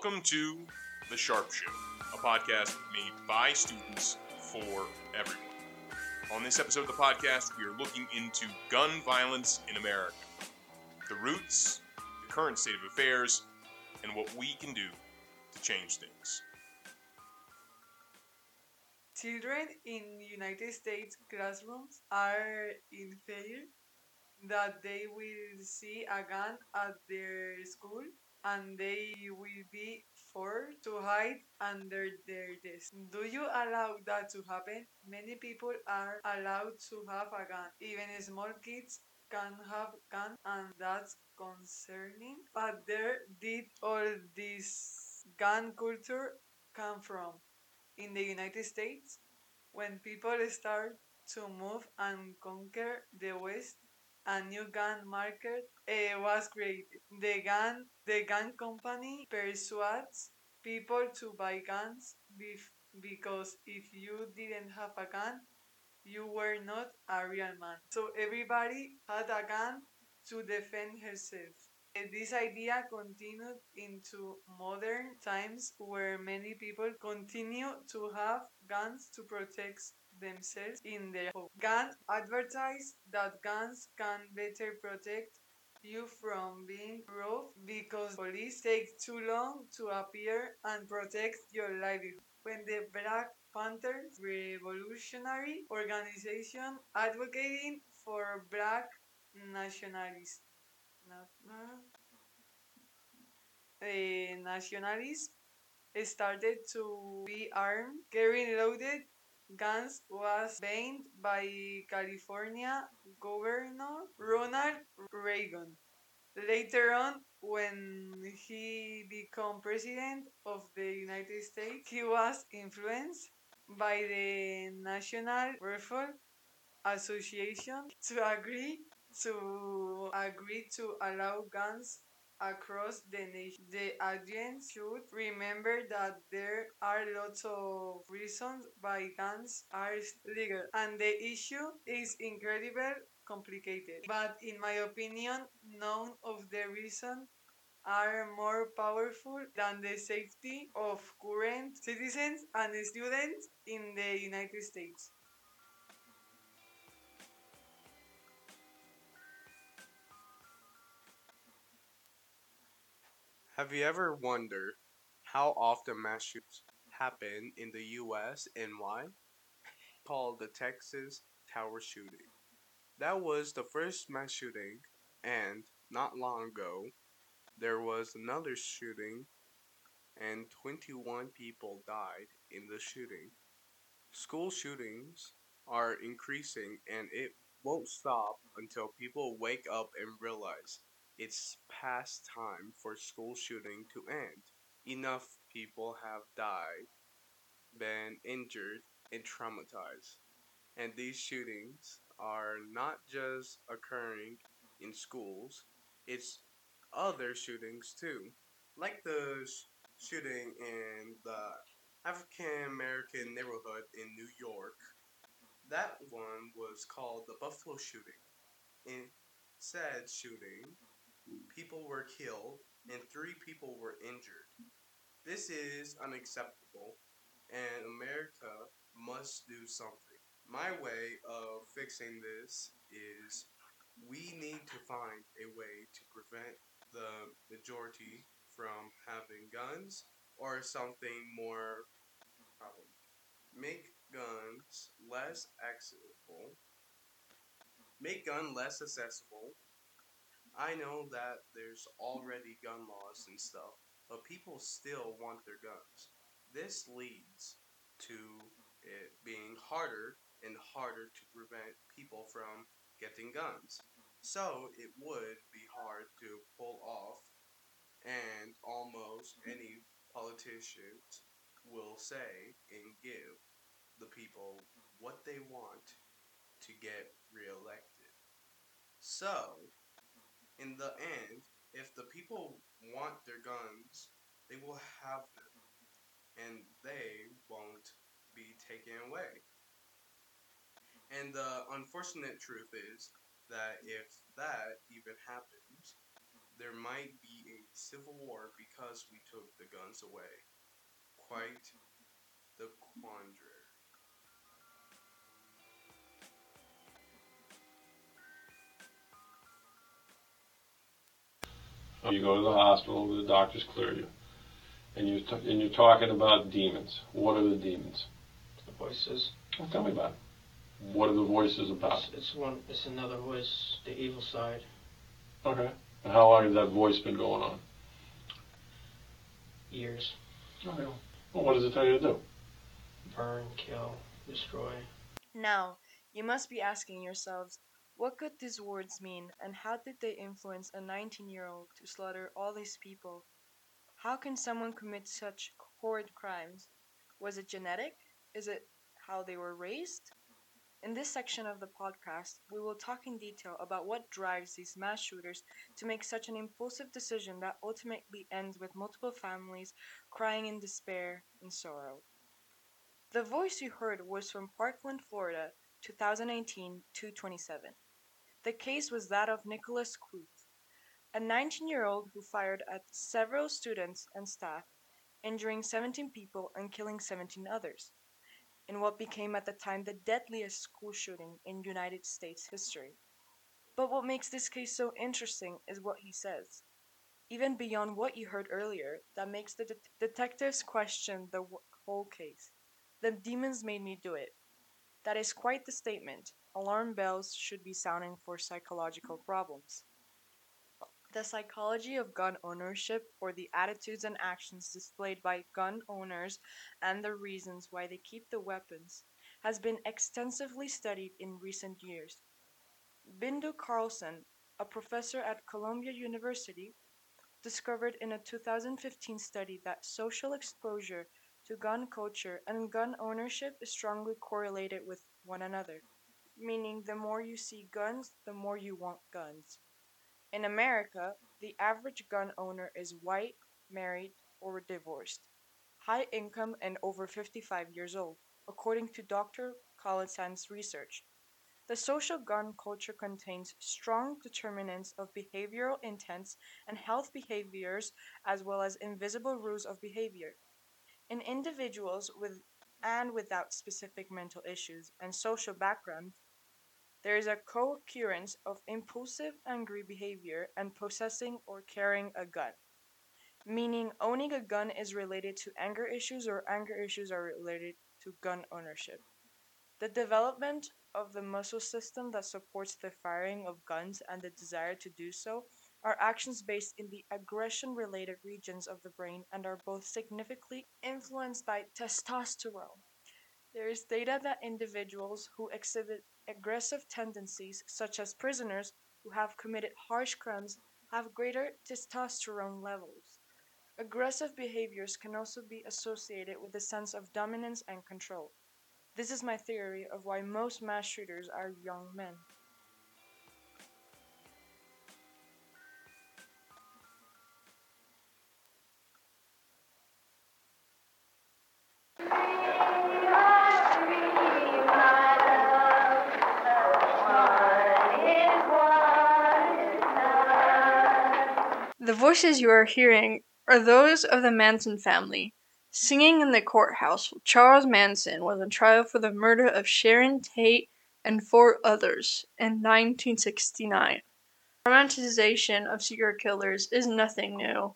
Welcome to The Sharp Show, a podcast made by students for everyone. On this episode of the podcast, we are looking into gun violence in America, the roots, the current state of affairs, and what we can do to change things. Children in United States classrooms are in fear that they will see a gun at their school and they will be forced to hide under their desk. Do you allow that to happen? Many people are allowed to have a gun. Even small kids can have gun and that's concerning. But where did all this gun culture come from? In the United States, when people start to move and conquer the West, a new gun market uh, was created. The gun, the gun company persuades people to buy guns bef- because if you didn't have a gun, you were not a real man. So everybody had a gun to defend herself. And this idea continued into modern times where many people continue to have guns to protect themselves in their home. Gun advertise that guns can better protect you from being robbed because police take too long to appear and protect your livelihood. When the Black Panthers revolutionary organization advocating for black nationalists uh, nationalists started to be armed, carrying loaded guns was banned by California Governor Ronald Reagan. Later on, when he became president of the United States, he was influenced by the National Rifle Association to agree to agree to allow guns across the nation. The audience should remember that there are lots of reasons why guns are legal, and the issue is incredibly complicated. But in my opinion, none of the reasons are more powerful than the safety of current citizens and students in the United States. Have you ever wondered how often mass shootings happen in the US and why? Called the Texas Tower shooting. That was the first mass shooting, and not long ago, there was another shooting, and 21 people died in the shooting. School shootings are increasing, and it won't stop until people wake up and realize it's past time for school shooting to end. Enough people have died, been injured, and traumatized. And these shootings are not just occurring in schools, it's other shootings too. Like the sh- shooting in the African American neighborhood in New York. That one was called the Buffalo shooting. In said shooting, people were killed and three people were injured. This is unacceptable, and America must do something. My way of fixing this is we need to find a way to prevent the majority from having guns or something more problem. Make guns less accessible. Make gun less accessible I know that there's already gun laws and stuff, but people still want their guns. This leads to it being harder and harder to prevent people from getting guns. So it would be hard to pull off, and almost any politicians will say and give the people what they want to get reelected. So, in the end, if the people want their guns, they will have them, and they won't be taken away. And the unfortunate truth is that if that even happens, there might be a civil war because we took the guns away. Quite the quandary. You go to the hospital, the doctors clear you, and you t- and you're talking about demons. What are the demons? The voices. Well, tell me about it. What are the voices about? It's, it's one. It's another voice. The evil side. Okay. And how long has that voice been going on? Years. Okay. Well, what does it tell you to do? Burn, kill, destroy. Now, you must be asking yourselves, what could these words mean and how did they influence a 19 year old to slaughter all these people? How can someone commit such horrid crimes? Was it genetic? Is it how they were raised? In this section of the podcast, we will talk in detail about what drives these mass shooters to make such an impulsive decision that ultimately ends with multiple families crying in despair and sorrow. The voice you heard was from Parkland, Florida, 2018 227. The case was that of Nikolas Cruz, a 19 year old who fired at several students and staff, injuring 17 people and killing 17 others, in what became at the time the deadliest school shooting in United States history. But what makes this case so interesting is what he says. Even beyond what you heard earlier, that makes the det- detectives question the w- whole case. The demons made me do it. That is quite the statement. Alarm bells should be sounding for psychological problems. The psychology of gun ownership, or the attitudes and actions displayed by gun owners and the reasons why they keep the weapons, has been extensively studied in recent years. Bindu Kalesan, a professor at Columbia University, discovered in a 2015 study that social exposure to gun culture and gun ownership is strongly correlated with one another, meaning the more you see guns, the more you want guns. In America, the average gun owner is white, married, or divorced, high income, and over 55 years old, according to Dr. Kalesan's research. The social gun culture contains strong determinants of behavioral intents and health behaviors as well as invisible rules of behavior. In individuals with and without specific mental issues and social background, there is a co-occurrence of impulsive, angry behavior and possessing or carrying a gun, meaning owning a gun is related to anger issues or anger issues are related to gun ownership. The development of the muscle system that supports the firing of guns and the desire to do so are actions based in the aggression related regions of the brain and are both significantly influenced by testosterone. There is data that individuals who exhibit aggressive tendencies, such as prisoners who have committed harsh crimes, have greater testosterone levels. Aggressive behaviors can also be associated with a sense of dominance and control. This is my theory of why most mass shooters are young men. The voices you are hearing are those of the Manson family, singing in the courthouse Charles Manson was on trial for the murder of Sharon Tate and four others in 1969. Romanticization of serial killers is nothing new.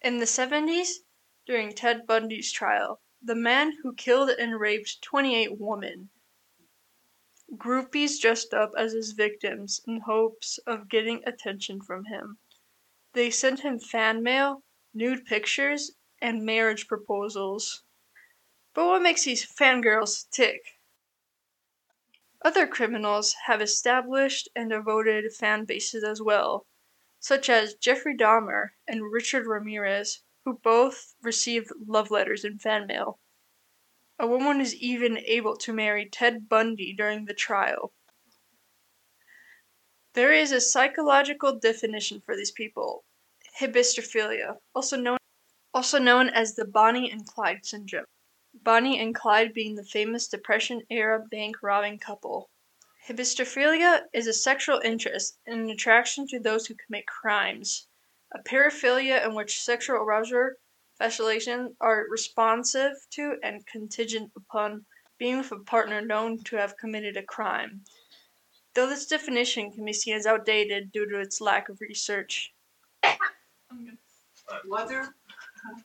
In the 70s, during Ted Bundy's trial, the man who killed and raped 28 women, groupies dressed up as his victims in hopes of getting attention from him. They sent him fan mail, nude pictures, and marriage proposals. But what makes these fangirls tick? Other criminals have established and devoted fan bases as well, such as Jeffrey Dahmer and Richard Ramirez, who both received love letters in fan mail. A woman is even able to marry Ted Bundy during the trial. There is a psychological definition for these people hybristophilia, also known, also known as the Bonnie and Clyde syndrome. Bonnie and Clyde being the famous Depression era bank robbing couple. Hybristophilia is a sexual interest and an attraction to those who commit crimes. A paraphilia in which sexual arousal, fascination are responsive to and contingent upon being with a partner known to have committed a crime. Though this definition can be seen as outdated due to its lack of research. Water.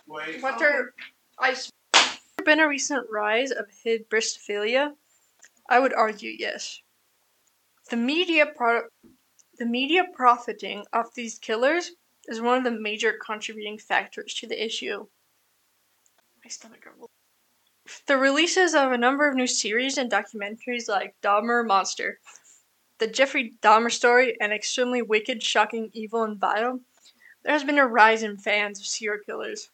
Wait. What are oh. I been a recent rise of hybristophilia? I would argue yes. The media pro- the media profiting off these killers is one of the major contributing factors to the issue. My stomach grumbled. The releases of a number of new series and documentaries like Dahmer Monster, the Jeffrey Dahmer story, and extremely wicked, shocking, evil, and vile, there has been a rise in fans of serial killers.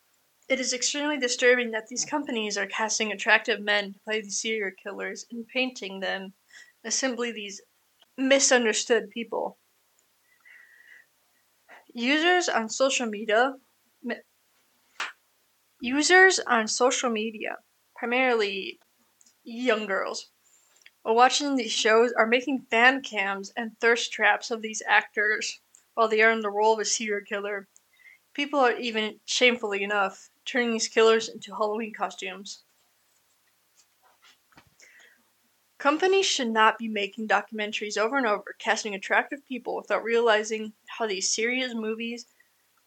It is extremely disturbing that these companies are casting attractive men to play these serial killers and painting them as simply these misunderstood people. Users on social media users on social media, primarily young girls, while watching these shows are making fan cams and thirst traps of these actors while they are in the role of a serial killer. People are even, shamefully enough, turning these killers into Halloween costumes. Companies should not be making documentaries over and over, casting attractive people without realizing how these serious movies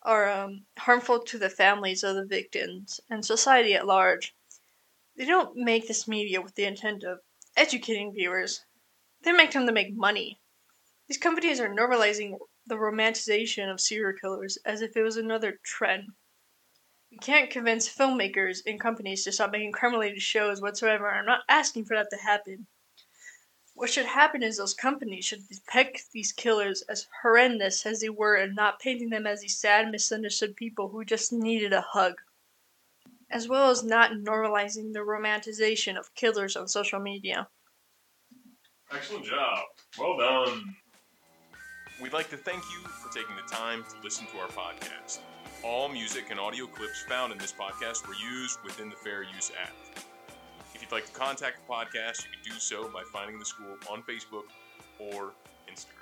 are um, harmful to the families of the victims and society at large. They don't make this media with the intent of educating viewers, they make them to make money. These companies are normalizing the romanticization of serial killers as if it was another trend. You can't convince filmmakers and companies to stop making crime related shows whatsoever. I'm not asking for that to happen. What should happen is those companies should depict these killers as horrendous as they were and not painting them as these sad, misunderstood people who just needed a hug. As well as not normalizing the romanticization of killers on social media. Excellent job. Well done. We'd like to thank you for taking the time to listen to our podcast. All music and audio clips found in this podcast were used within the Fair Use Act. If you'd like to contact the podcast, you can do so by finding the school on Facebook or Instagram.